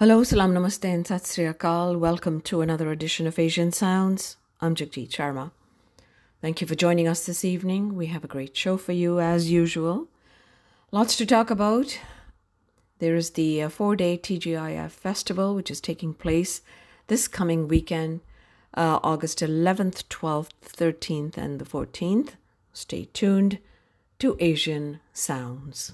Hello, salam namaste and sat sri akal. Welcome to another edition of Asian Sounds. I'm Jagjeet Sharma. Thank you for joining us this evening. We have a great show for you as usual. Lots to talk about. There is the uh, four day TGIF festival, which is taking place this coming weekend, uh, August 11th, 12th, 13th, and the 14th. Stay tuned to Asian Sounds.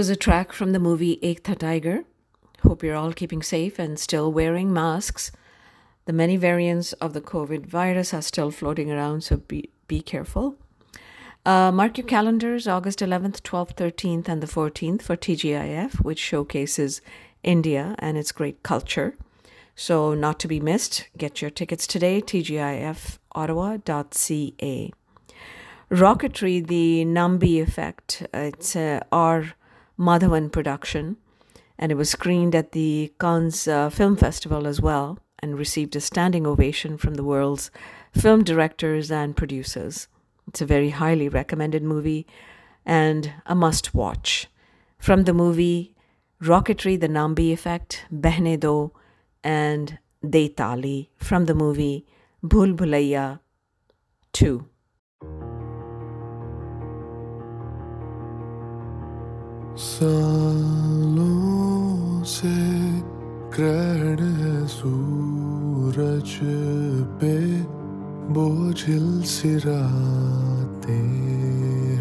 Was a track from the movie Ek Tha Tiger. Hope you're all keeping safe and still wearing masks. The many variants of the COVID virus are still floating around, so be, be careful. Uh, mark your calendars August 11th, 12th, 13th, and the 14th for TGIF, which showcases India and its great culture. So, not to be missed, get your tickets today, tgifottawa.ca. Rocketry, the Nambi Effect, it's uh, R. Madhavan production, and it was screened at the Cannes uh, Film Festival as well and received a standing ovation from the world's film directors and producers. It's a very highly recommended movie and a must watch. From the movie Rocketry, The Nambi Effect, Behne Do, and Detali from the movie Bhul Bhulaiya 2. सालों से ग्रहण है सूरज पे, बोझिल सिराते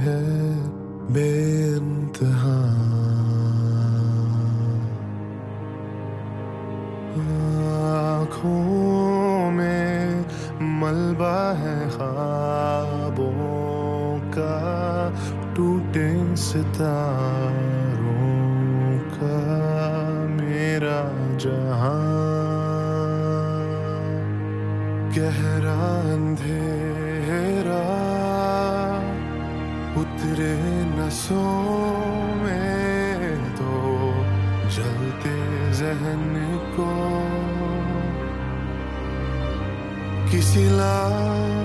हैं बेइंतहा। आँखों में मलबा है ख्वाबों का टूटे सितारों का मेरा जहाँ गहरा अंधेरा उतरे नसों में तो जलते जहन को किसी लाए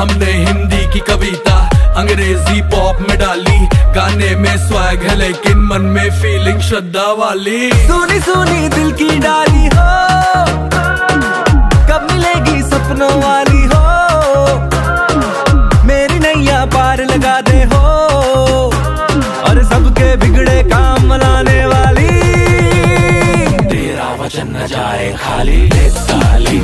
हमने हिंदी की कविता अंग्रेज़ी पॉप में डाली। गाने में स्वैग है लेकिन मन में फीलिंग श्रद्धा वाली। सोनी सुनी दिल की डाली हो। कब मिलेगी सपनों वाली हो? मेरी नैया पार लगा दे हो। और सबके बिगड़े काम मनाने वाली। तेरा वचन न जाए खाली ले ताली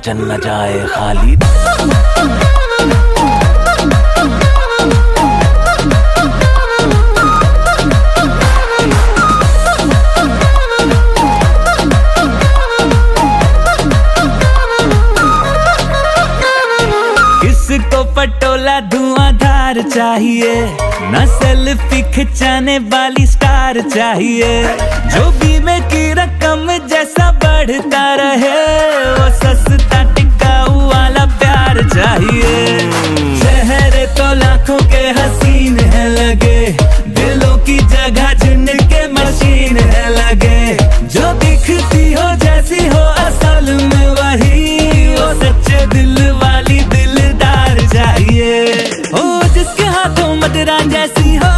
वचन न जाए खाली। पटोला धुआंधार चाहिए, न सेल्फी खिंचाने वाली स्टार चाहिए। जो बीमे की रकम जैसा बढ़ता रहे, वो प्यार चाहिए। चेहरे तो लाखों के हसीन है लगे। दिलों की जगह जिनके मशीन है लगे। जो दिखती हो जैसी हो असल में वही। वो सच्चे दिल वाली दिलदार चाहिए। हो जिसके हाथों मदरा जैसी हो।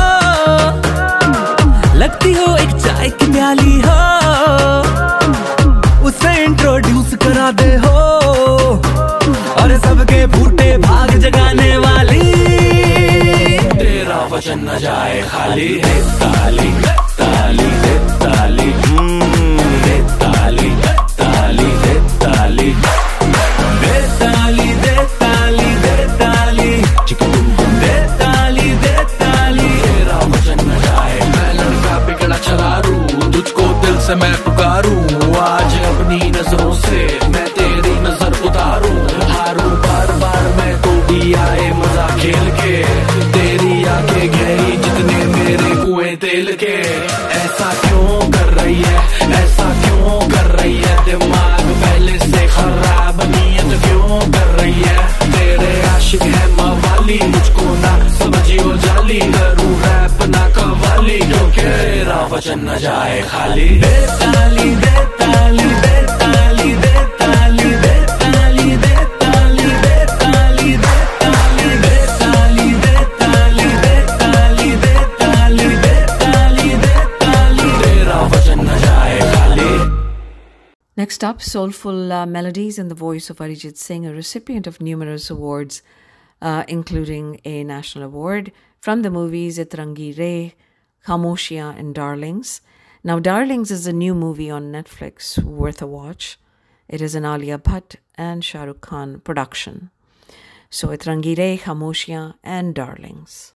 लगती हो एक चाय की प्याली। और सबके फूटे भाग जगाने वाली। तेरा वचन न जाए खाली ताली Next up, soulful melodies and the voice of Arijit Singh, a recipient of numerous awards, including a national award from the movie Atrangi Re, Khamoshiya, and Darlings. Now, Darlings is a new movie on Netflix, worth a watch. It is an Alia Bhatt and Shah Rukh Khan production. So, Itrangi Re, Khamoshiya, and Darlings.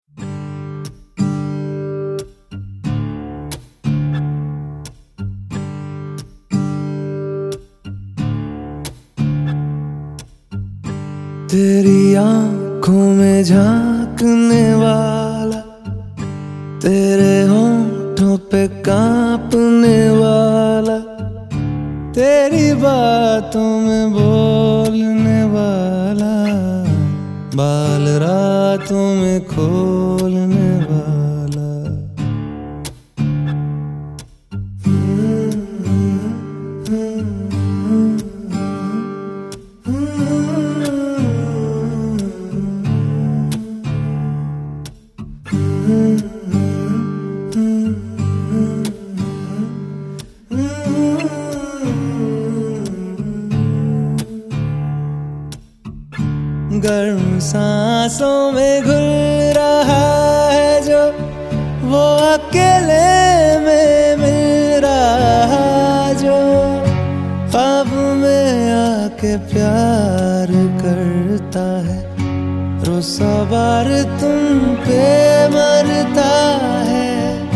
तेरी आंखों में झांकने वाला तेरे होठों पे कांपने वाला तेरी बातों में बोलने वाला बाल रातों में खोलने प्यार करता है। रोसवार तुम पे मरता है।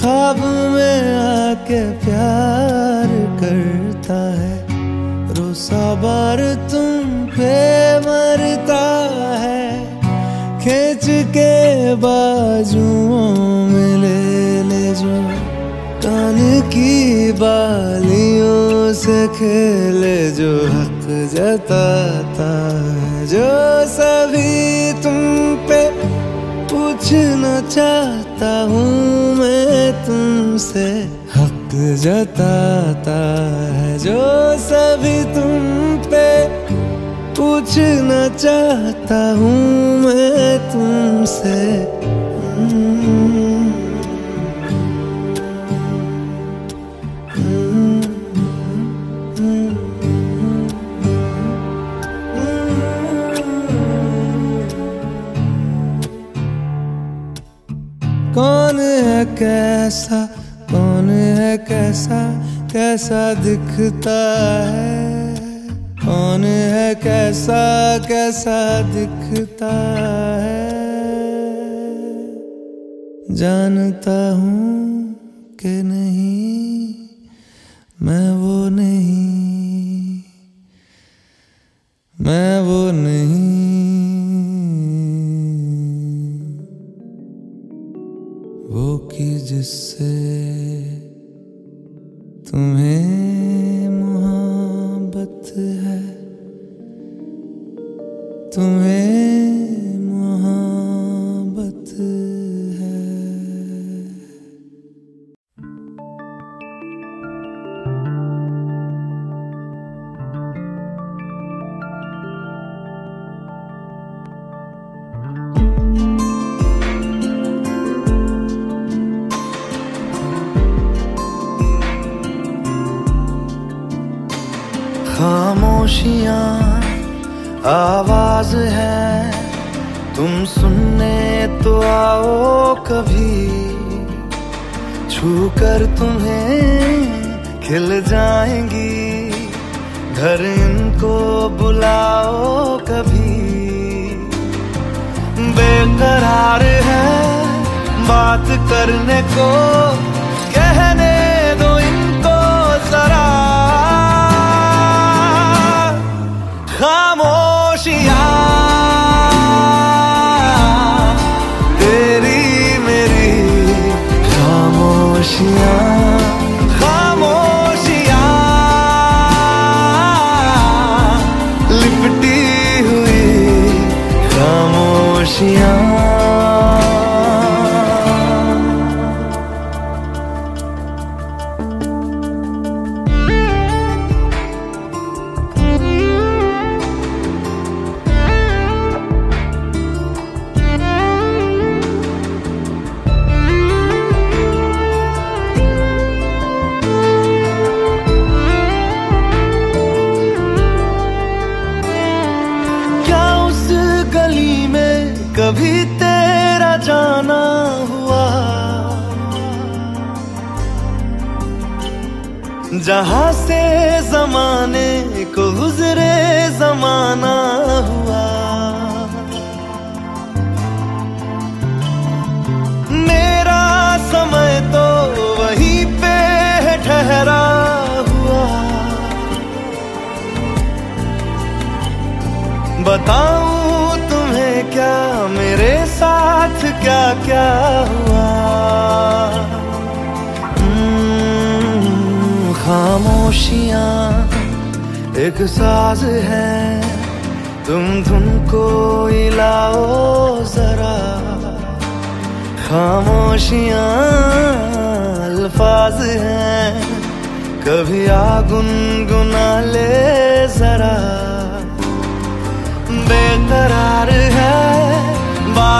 ख्वाब में आके प्यार करता है। रोसवार तुम पे मरता है। खींच के बाजुओं में ले ले जो। कान की बालियों से खेले जो। हक जताता है जो सभी तुम पे पूछना चाहता हूँ मैं तुमसे। हक जताता है जो सभी तुम पे पूछना चाहता हूँ मैं तुमसे। ऐसा कौन है कैसा? कैसा दिखता है? कौन है कैसा? कैसा दिखता है? जानता हूँ कि नहीं, मैं वो नहीं। मैं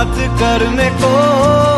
बात करने को।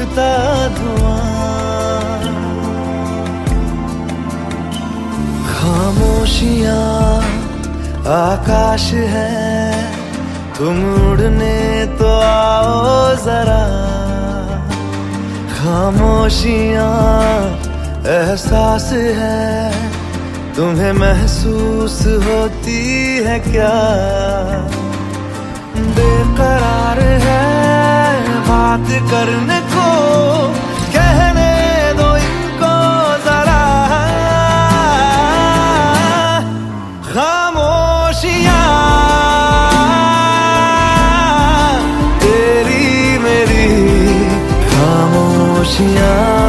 उठता धुआँ। खामोशियाँ, आकाश है, तुम उड़ने तो आओ जरा। खामोशियाँ, एहसास है, तुम्हें महसूस होती है क्या? बेकरार है। बात करने को कहने दो इनको जरा। खामोशिया। तेरी मेरी खामोशियाँ।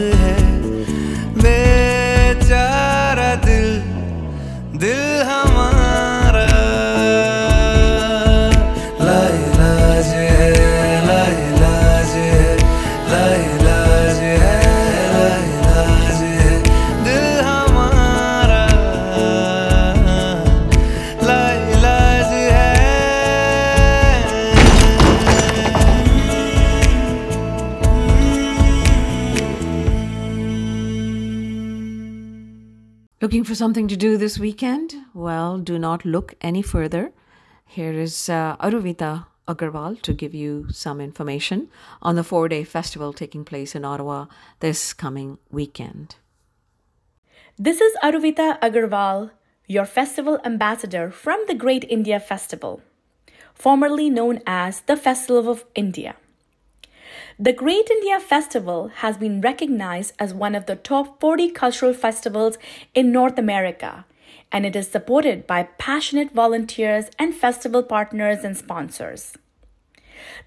है। Something to do this weekend? Well, do not look any further. Here is uh, Aruvita Agarwal to give you some information on the four day festival taking place in Ottawa this coming weekend. This is Aruvita Agarwal, your festival ambassador from the Great India Festival, formerly known as the Festival of India. The Great India Festival has been recognized as one of the top 40 cultural festivals in North America, and it is supported by passionate volunteers and festival partners and sponsors.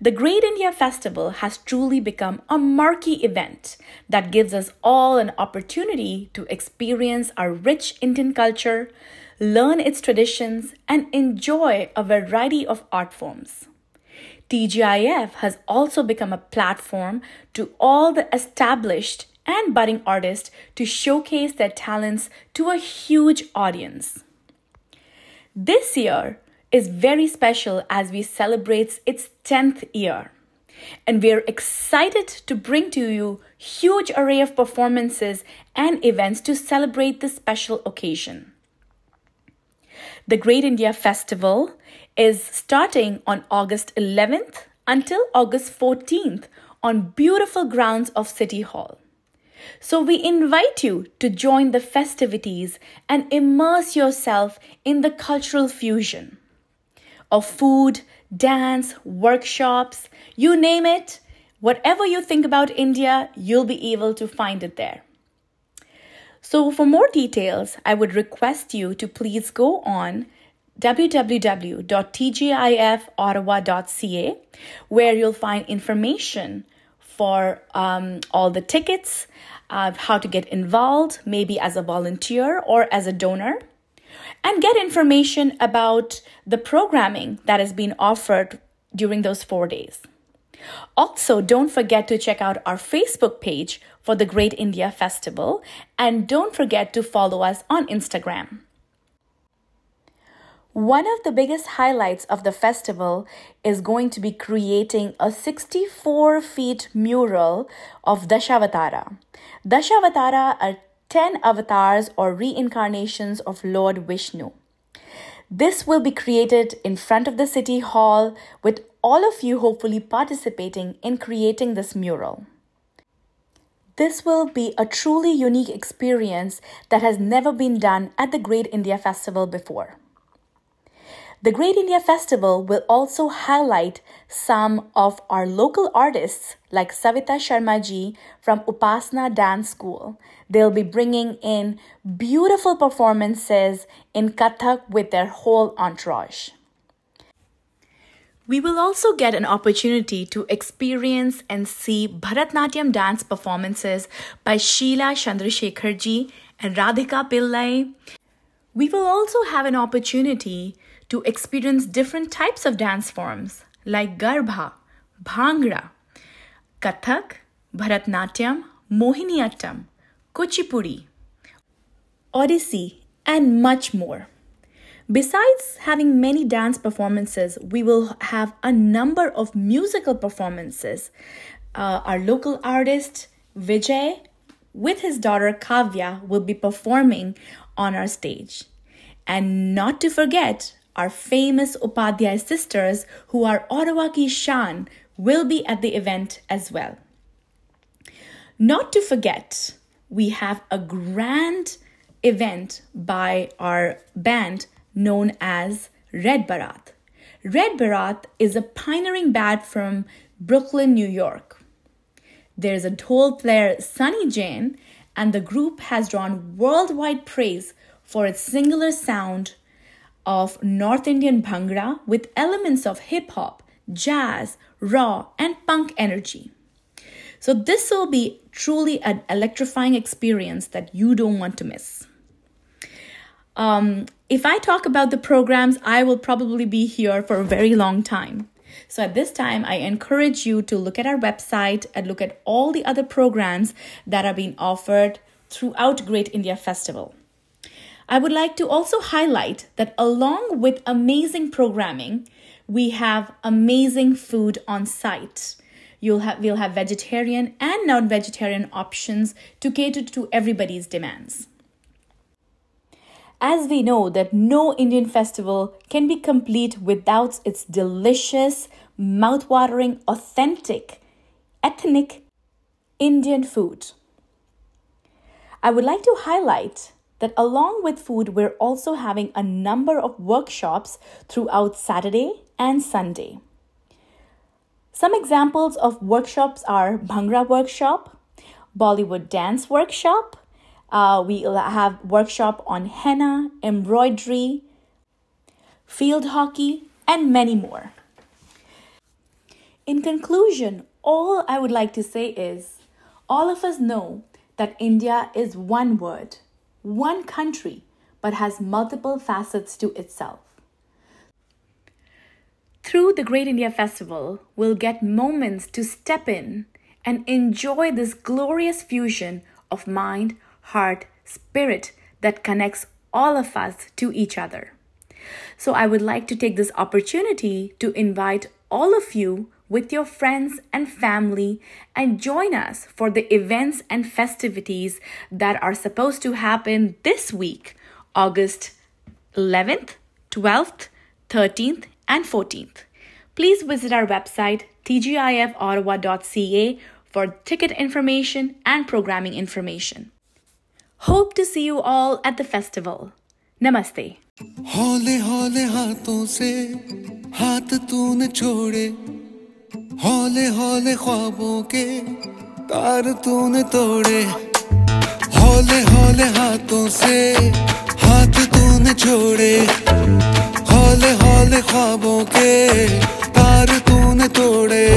The Great India Festival has truly become a marquee event that gives us all an opportunity to experience our rich Indian culture, learn its traditions, and enjoy a variety of art forms. TGIF has also become a platform to all the established and budding artists to showcase their talents to a huge audience. This year is very special as we celebrate its 10th year. And we're excited to bring to you huge array of performances and events to celebrate this special occasion. The Great India Festival is starting on August 11th until August 14th on beautiful grounds of City Hall. So we invite you to join the festivities and immerse yourself in the cultural fusion of food, dance, workshops, you name it. Whatever you think about India, you'll be able to find it there. So, for more details, I would request you to please go on www.tgifottawa.ca, where you'll find information for um, all the tickets, uh, how to get involved, maybe as a volunteer or as a donor, and get information about the programming that is being offered during those four days. Also, don't forget to check out our Facebook page for the Great India Festival and don't forget to follow us on Instagram. One of the biggest highlights of the festival is going to be creating a 64 feet mural of Dashavatara. Dashavatara are 10 avatars or reincarnations of Lord Vishnu. This will be created in front of the city hall with all of you hopefully participating in creating this mural. This will be a truly unique experience that has never been done at the Great India Festival before. The Great India Festival will also highlight some of our local artists like Savita Sharma ji from Upasana Dance School. They'll be bringing in beautiful performances in Kathak with their whole entourage. We will also get an opportunity to experience and see Bharatnatyam dance performances by Sheila Chandrasekharji and Radhika Pillai. We will also have an opportunity to experience different types of dance forms like Garba, Bhangra, Kathak, Bharatnatyam, Mohiniyattam, Kuchipudi, Odissi, and much more. Besides having many dance performances, we will have a number of musical performances. Uh, our local artist Vijay, with his daughter Kavya, will be performing on our stage. And not to forget, our famous Upadhyay sisters, who are Ottawa Shan, will be at the event as well. Not to forget, we have a grand event by our band known as Red Barat. Red Barat is a pioneering band from Brooklyn, New York. There's a dhol player, Sunny Jain, and the group has drawn worldwide praise for its singular sound of North Indian Bhangra with elements of hip hop, jazz, raw, and punk energy. So, this will be truly an electrifying experience that you don't want to miss. Um, if I talk about the programs, I will probably be here for a very long time. So at this time, I encourage you to look at our website and look at all the other programs that are being offered throughout Great India Festival. I would like to also highlight that along with amazing programming, we have amazing food on site. You'll have we'll have vegetarian and non-vegetarian options to cater to everybody's demands. As we know that no Indian festival can be complete without its delicious, mouth-watering, authentic, ethnic Indian food. I would like to highlight that along with food, we're also having a number of workshops throughout Saturday and Sunday. Some examples of workshops are Bhangra workshop, Bollywood dance workshop, uh, we'll have workshop on henna, embroidery, field hockey, and many more. In conclusion, all I would like to say is all of us know that India is one word, one country, but has multiple facets to itself. Through the Great India Festival, we'll get moments to step in and enjoy this glorious fusion of mind, heart, spirit that connects all of us to each other. So, I would like to take this opportunity to invite all of you with your friends and family and join us for the events and festivities that are supposed to happen this week, August 11th, 12th, 13th, and 14th. please visit our website tgifottawa.ca for ticket information and programming information. Hope to see you all at the festival. Namaste. हौले हौले हाथों से हाथ तूने छोड़े हौले हौले ख्वाबों के तार तूने तोड़े। हौले हौले हाथों से हाथ तूने छोड़े। हौले हौले ख्वाबों के तार तूने तोड़े।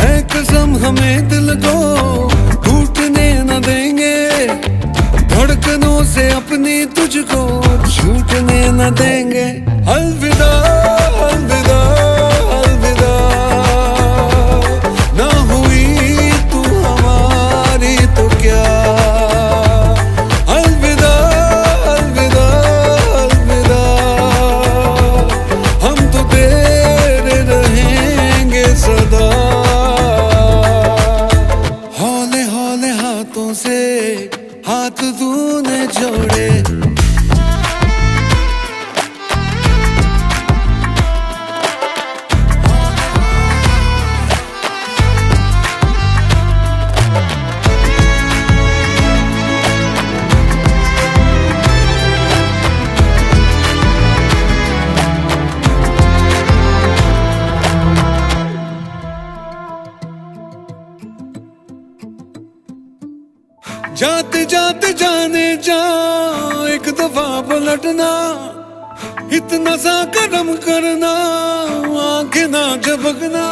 है कसम हमें दिल को टूटने न देंगे। धड़कनों से अपनी तुझको छूटने न देंगे। अलविदा अलविदा। ਨਜ਼ਾ ਕਰਮ ਕਰਨਾ, ਆਂਖ ਨਾ ਝਪਕਣਾ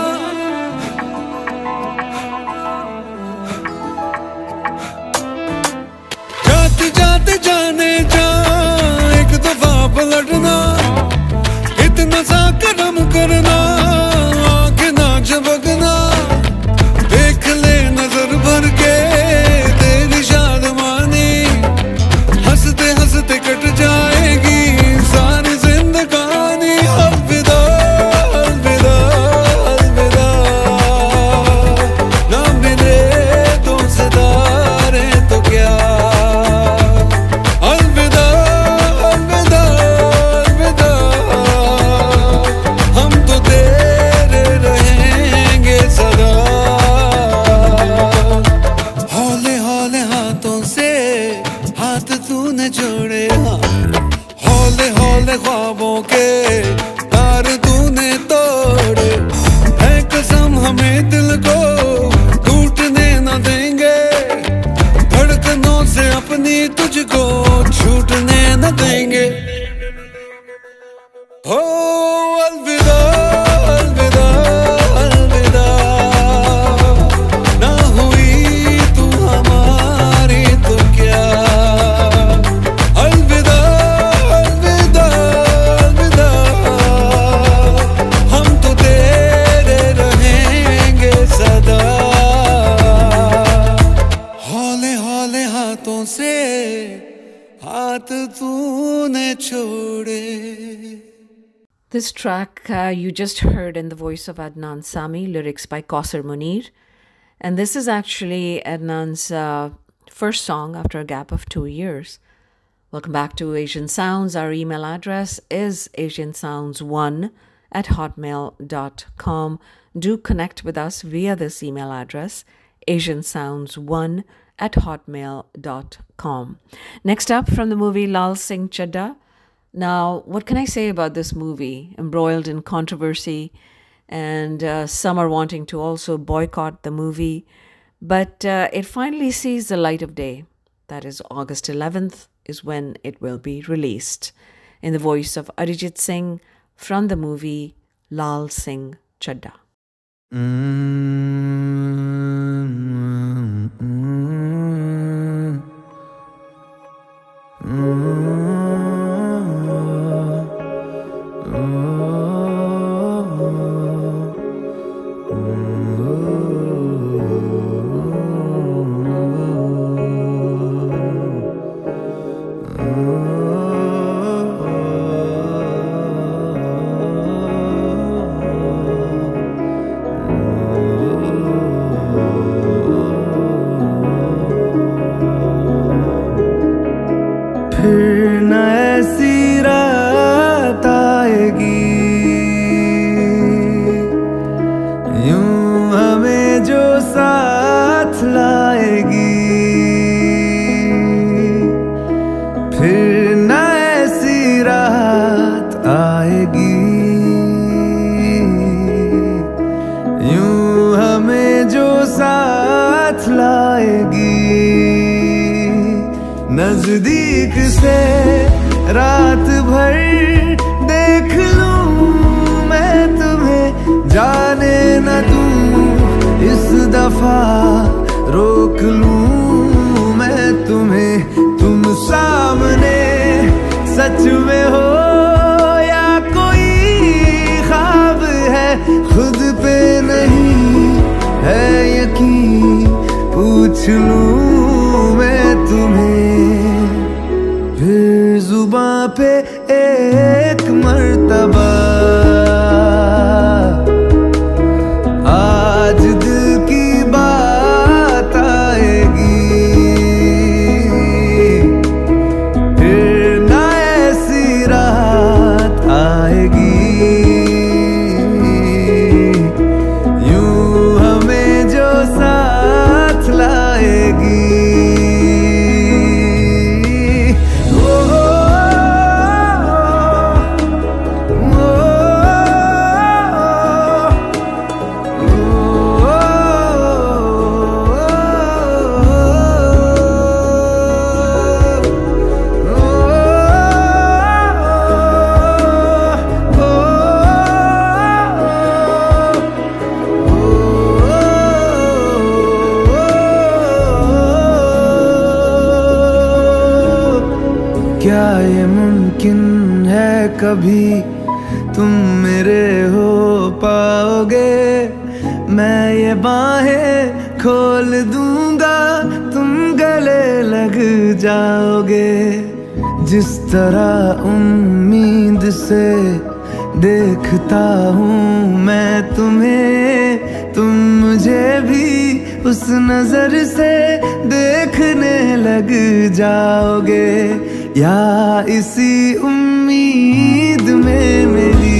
ਜਾਤ ਜਾਤ ਜਾਣੇ ਜਾ, ਇੱਕ ਦਫਾ ਪਲਟਣਾ ਇਤਨਾ ਸਾ ਕਰਮ ਕਰਨਾ। Track uh, you just heard in the voice of Adnan Sami, lyrics by Kausar Munir. And this is actually Adnan's uh, first song after a gap of two years. Welcome back to Asian Sounds. Our email address is asiansounds1 at hotmail.com. Do connect with us via this email address, asiansounds1 at hotmail.com. Next up from the movie Lal Singh Chadda. Now, what can I say about this movie? Embroiled in controversy, and uh, some are wanting to also boycott the movie. But uh, it finally sees the light of day. That is August 11th, is when it will be released. In the voice of Arijit Singh from the movie Lal Singh Chadda. Oh नज़दीक से रात भर देख लूँ मैं तुम्हें, जाने न दूँ इस दफ़ा रोक लूँ मैं तुम्हें। तुम सामने सच में हो या कोई ख्वाब है, खुद पे नहीं है यकीन, पूछ लूँ मैं तुम्हें। कभी तुम मेरे हो पाओगे। मैं ये बाहें खोल दूँगा, तुम गले लग जाओगे। जिस तरह उम्मीद से देखता हूँ मैं तुम्हें, तुम मुझे भी उस नज़र से देखने लग जाओगे। या इसी उम्मीद में मेरी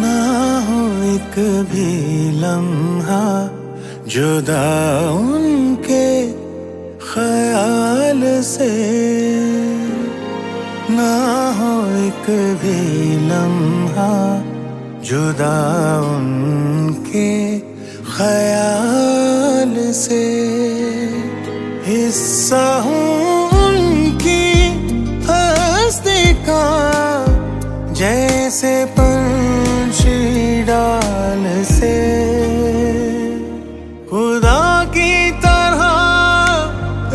ना हो एक भी लम्हा जुदा उनके ख्याल से। ना हो एक भी लम्हा जुदा उनके ख्याल से। हिस्सा हूँ उनकी हस्ती का, जैसे डाल से। खुदा की तरह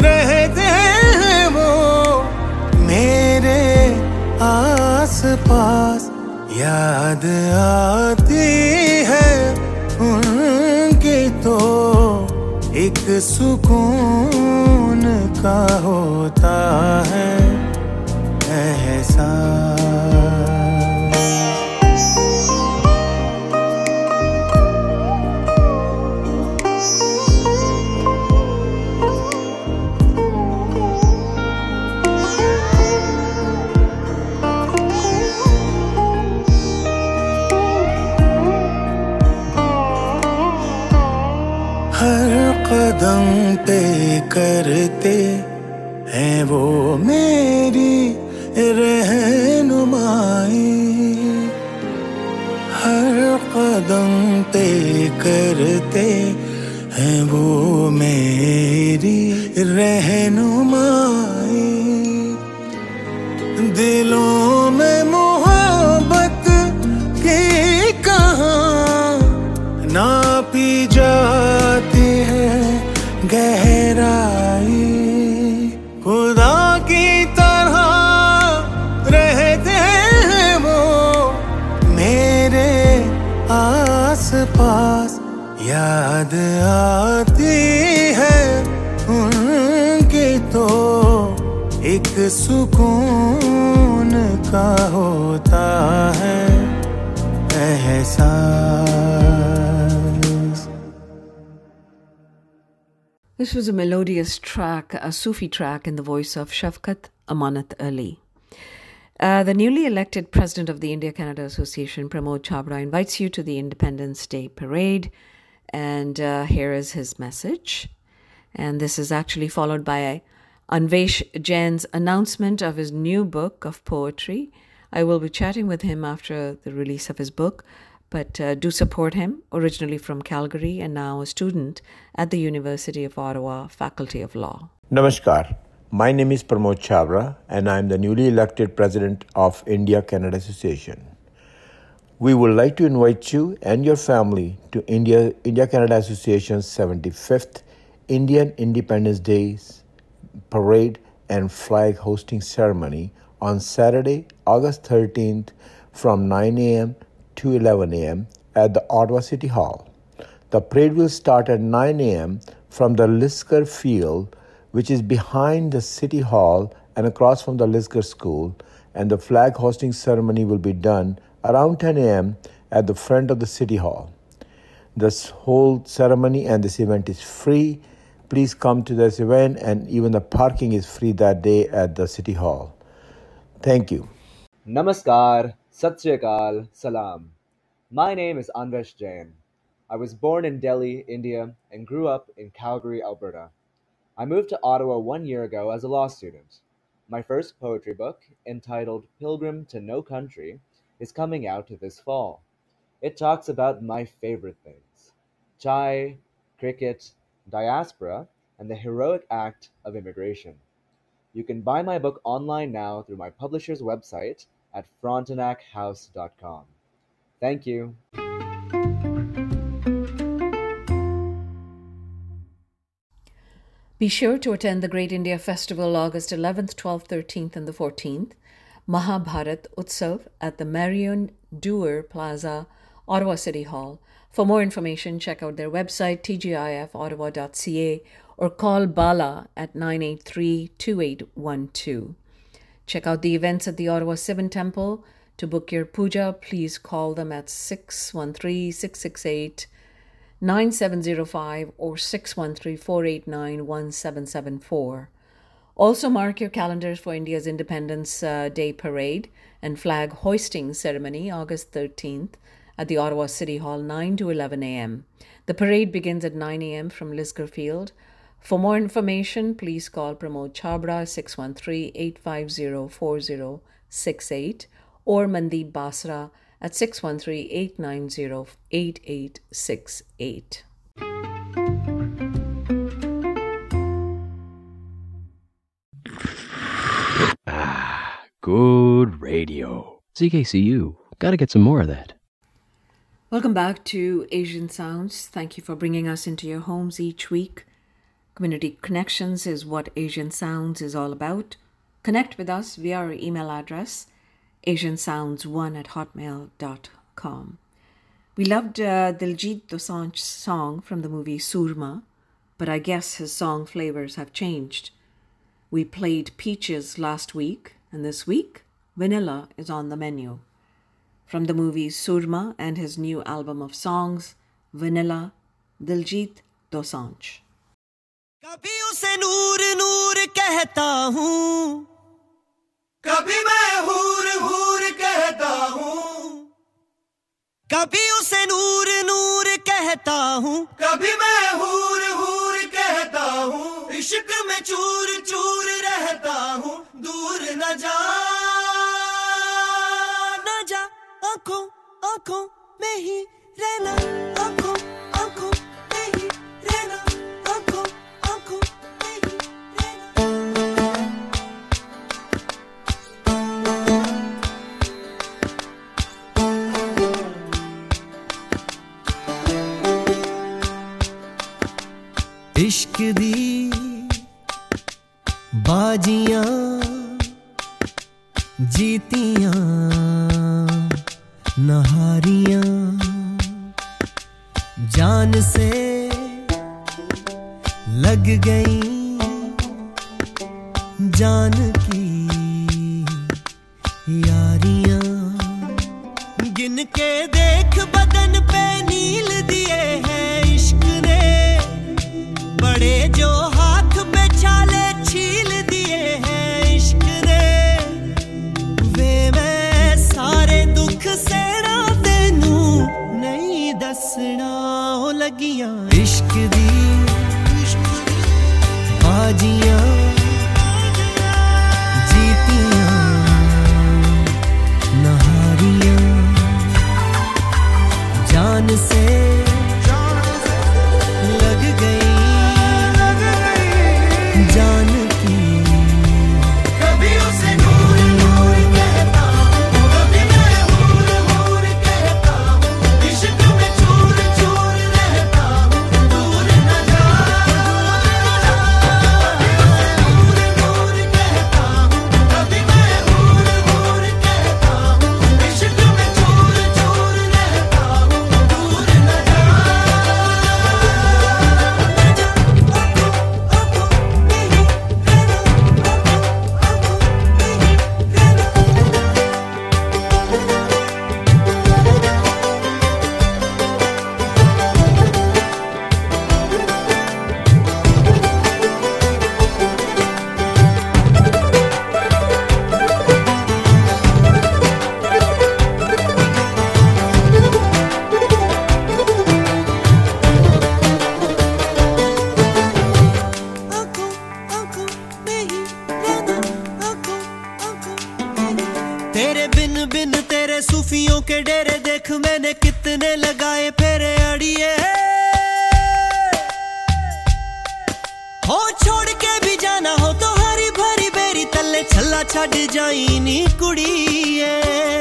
रहते हैं वो मेरे आस पास याद आती है उनकी तो एक सुकून का होता है। करते हैं वो मेरी रहनुमाई। हर कदम पे करते हैं वो मेरी रहनुमाई। This was a melodious track, a Sufi track in the voice of Shafqat Amanat Ali. Uh, the newly elected president of the India Canada Association, Pramod Chabra, invites you to the Independence Day parade. And uh, here is his message. And this is actually followed by Anvesh Jain's announcement of his new book of poetry. I will be chatting with him after the release of his book, but uh, do support him, originally from Calgary and now a student at the University of Ottawa Faculty of Law. Namaskar. My name is Pramod Chabra, and I am the newly elected president of India Canada Association. We would like to invite you and your family to India India Canada Association's 75th Indian Independence Day parade and flag hosting ceremony on Saturday, August 13th from 9 a.m. to 11 a.m. at the Ottawa City Hall. The parade will start at 9 a.m. from the Lisgar Field, which is behind the City Hall and across from the Lisgar School, and the flag hosting ceremony will be done around 10 a.m. at the front of the City Hall. This whole ceremony and this event is free. Please come to this event, and even the parking is free that day at the City Hall. Thank you. Namaskar, Sat Salam. My name is Anvesh Jain. I was born in Delhi, India, and grew up in Calgary, Alberta. I moved to Ottawa one year ago as a law student. My first poetry book, entitled Pilgrim to No Country, is coming out this fall. It talks about my favorite things chai, cricket, diaspora, and the heroic act of immigration. You can buy my book online now through my publisher's website, at frontenachouse.com. Thank you. Be sure to attend the Great India Festival August 11th, 12th, 13th, and the 14th, Mahabharat Utsav at the Marion Dewar Plaza, Ottawa City Hall. For more information, check out their website, tgifottawa.ca, or call Bala at 983 2812. Check out the events at the Ottawa Seven Temple. To book your puja, please call them at 613 668 9705 or 613 489 1774. Also, mark your calendars for India's Independence uh, Day Parade and flag hoisting ceremony August 13th at the Ottawa City Hall, 9 to 11 a.m. The parade begins at 9 a.m. from Lisgar Field. For more information, please call Pramod Chabra 613 850 4068 or Mandeep Basra at 613 890 8868. Ah, good radio. CKCU. Gotta get some more of that. Welcome back to Asian Sounds. Thank you for bringing us into your homes each week. Community Connections is what Asian Sounds is all about. Connect with us via our email address, asiansounds1 at hotmail.com. We loved uh, Diljit Dosanjh's song from the movie Surma, but I guess his song flavors have changed. We played Peaches last week, and this week, Vanilla is on the menu. From the movie Surma and his new album of songs, Vanilla, Diljit Dosanjh. कभी उसे नूर नूर कहता हूँ। कभी मैं हूर हूर कहता हूँ। कभी उसे नूर नूर कहता हूँ। कभी मैं हूर हूर कहता हूँ। इश्क में चूर चूर रहता हूँ। दूर न जा न जा। आँखों आँखों में ही रहना आँखों आँखों इश्क दी बाजियाँ जीतियाँ, नहारियाँ। जान से लग गई जान की यारियाँ। गिन के देख बदन हो छोड़ के भी जाना हो तो हरी भरी बेरी तले छल्ला छड़ जाई कुड़ी है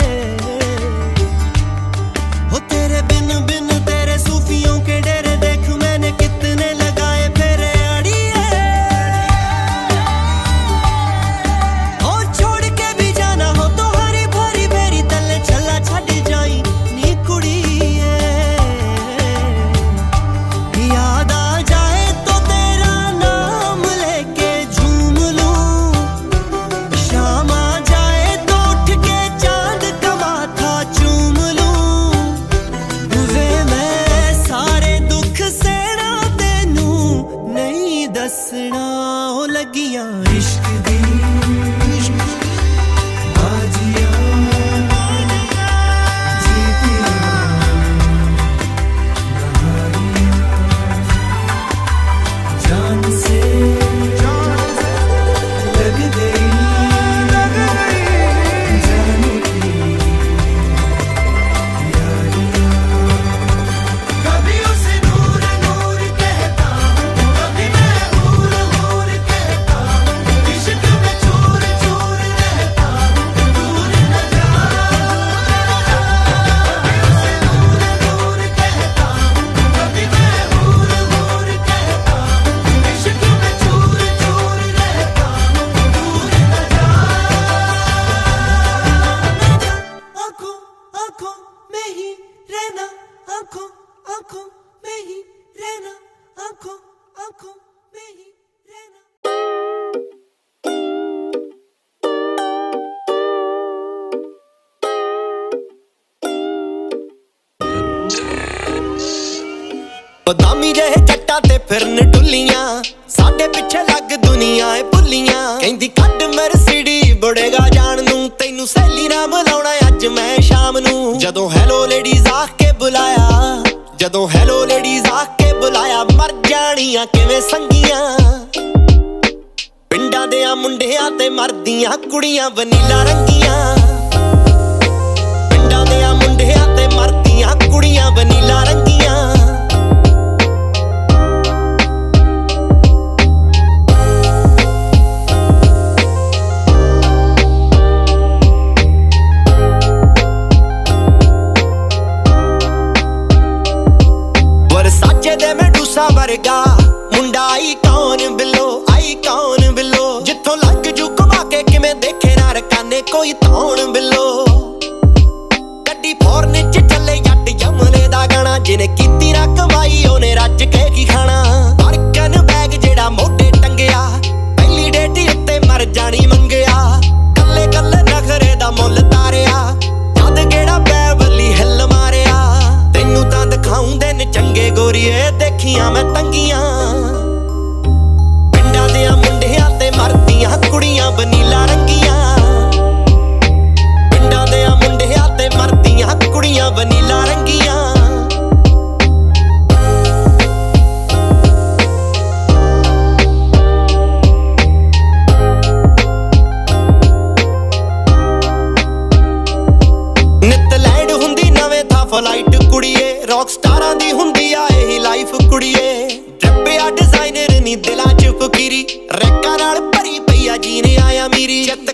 ਬਦਾਮੀ ਜਿਹੇ ਜੱਟਾਂ ਤੇ ਫਿਰਨ ਡੁੱਲੀਆਂ ਸਾਡੇ ਪਿੱਛੇ ਲੱਗ ਦੁਨੀਆ ਏ ਭੁੱਲੀਆਂ ਕਹਿੰਦੀ, ਕੱਢ ਮਰਸੀਡੀ ਬੜੇਗਾ ਜਾਣ ਨੂੰ। ਤੈਨੂੰ ਸੈਲੀ ਨਾ ਬੁਲਾਉਣਾ ਅੱਜ ਮੈਂ ਸ਼ਾਮ ਨੂੰ। ਜਦੋਂ ਹੈਲੋ ਲੇਡੀਜ਼ ਆਖ ਕੇ ਬੁਲਾਇਆ, ਜਦੋਂ ਹੈਲੋ ਲੇਡੀਜ਼ ਆਖ ਕੇ ਬੁਲਾਇਆ, ਮਰ ਜਾਣੀਆਂ ਕਿਵੇਂ ਸੰਗੀਆਂ? ਪਿੰਡਾਂ ਦੇ ਆ ਮੁੰਡਿਆਂ ਤੇ ਮਰਦੀਆਂ ਕੁੜੀਆਂ ਵਨੀਲਾ ਰੰਗੀਆਂ। ਪਿੰਡਾਂ ਦੇ ਆ ਮੁੰਡਿਆਂ ਤੇ ਮਰਦੀਆਂ ਕੁੜੀਆਂ ਵਨੀਲਾ ਰੰਗੀਆਂ। ਦੇ ਮੈਡੂਸਾ ਵਰਗਾ। ਮੁੰਡਾ ਆਈ ਕੌਣ ਬਿੱਲੋ ਆਈ ਕੌਣ ਬਿੱਲੋ। ਜਿੱਥੋਂ ਲੱਗ ਜੂ ਘੁਮਾ ਕੇ ਕਿਵੇਂ ਦੇਖੇ ਨਾ ਰਕਾਨੇ ਕੋਈ ਧੌਣ ਬਿੱਲੋ। ਗੱਡੀ ਫੋਰਨ ਚ ਚੱਲੇ, ਜੱਟ ਜਮਲੇ ਦਾ ਗਾਣਾ। ਜਿਹਨੇ ਕੀਤੀ ਨਾ ਕਮਾਈ, ਉਹਨੇ ਰੱਜ ਕੇ ਕੀ ਖਾਣਾ। ਗੋਰੀਏ ਮੈਂ ਤੰਗੀਆਂ। ਪਿੰਡਾਂ ਦੇ ਮੁੰਡਿਆਂ ਤੇ ਮਰਦੀਆਂ ਕੁੜੀਆਂ ਬਨੀਲਾ ਰੰਗੀਆਂ। ਪਿੰਡਾਂ ਦੇ ਮੁੰਡਿਆਂ ਤੇ ਮਰਦੀਆਂ ਕੁੜੀਆਂ ਬਨੀਲਾ ਰੰਗੀਆਂ। ਨਿਤ ਲੈਂਡ ਹੁੰਦੀ ਨਵੇਂ ਥਾਂ ਫਲਾਈਟ ਕੁੜੀਏ ਰੌਕ ਮੇਰੀ। ਚ ਰੈਕਾਂ ਨਾਲ ਭਰੀ ਪਈ ਆ ਜੀਨੇ ਆਇਆ ਮੀਰੀ। ਚਿੱਤ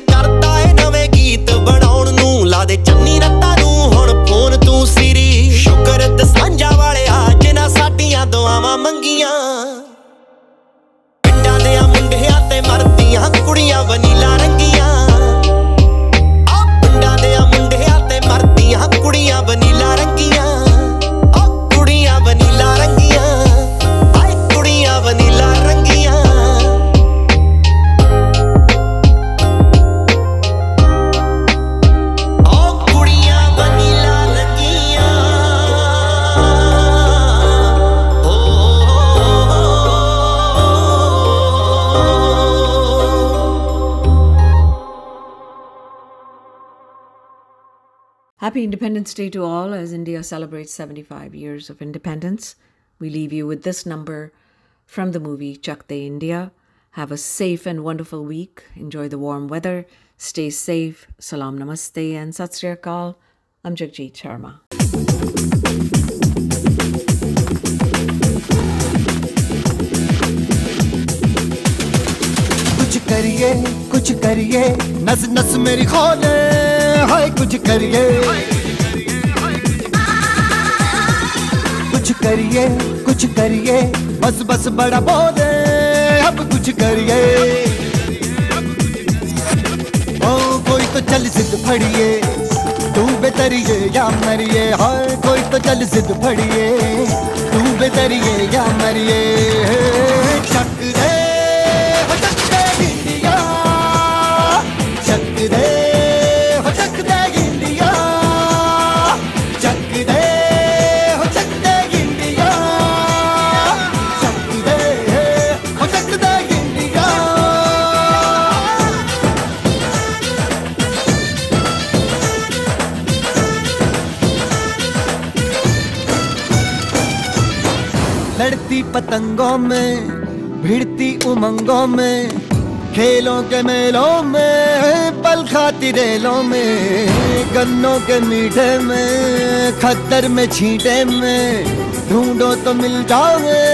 Happy Independence Day to all as India celebrates 75 years of independence. We leave you with this number from the movie Chak De India. Have a safe and wonderful week. Enjoy the warm weather. Stay safe. Salam Namaste and Sat Sri Akal. I'm Jagjit Sharma. कुछ कर करिए कुछ करिए नस नस मेरी खोले हाय, कुछ करिए। कुछ करिए कुछ करिए, बस बस बड़ा बोले अब कुछ करिए। ओ, कोई तो चल सिद्ध फड़िए, तू बेतरिए या मरिए, हाय, कोई तो चल सिद्ध फड़िए, तू बेतरिए या मरिए। पतंगों में, भिड़ती उमंगों में, खेलों के मेलों में, पल खाती रेलों में, गन्नों के मीठे में, खद्दर में छींटे में, ढूंढो तो मिल जाओगे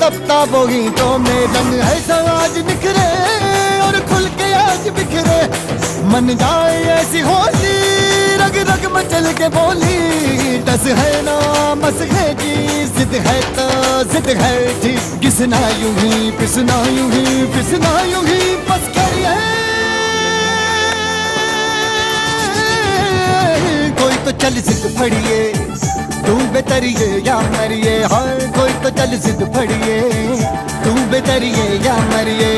तब ताबो गीतों में, रंग है समाज निखरे और खुल के आज बिखरे, मन जाए ऐसी होली रग रग मचल के बोली, डस है ना, मस है जी जिद है तो जिद है जी। किसना यूँ ही, पिसना यूँ ही, पिसना यूँ ही, बस करिए। कोई तो चल जिद फड़िए, तू बेतरिए या मरिए हाय कोई तो चल जिद फड़िए, तू बेतरिए या मरिए।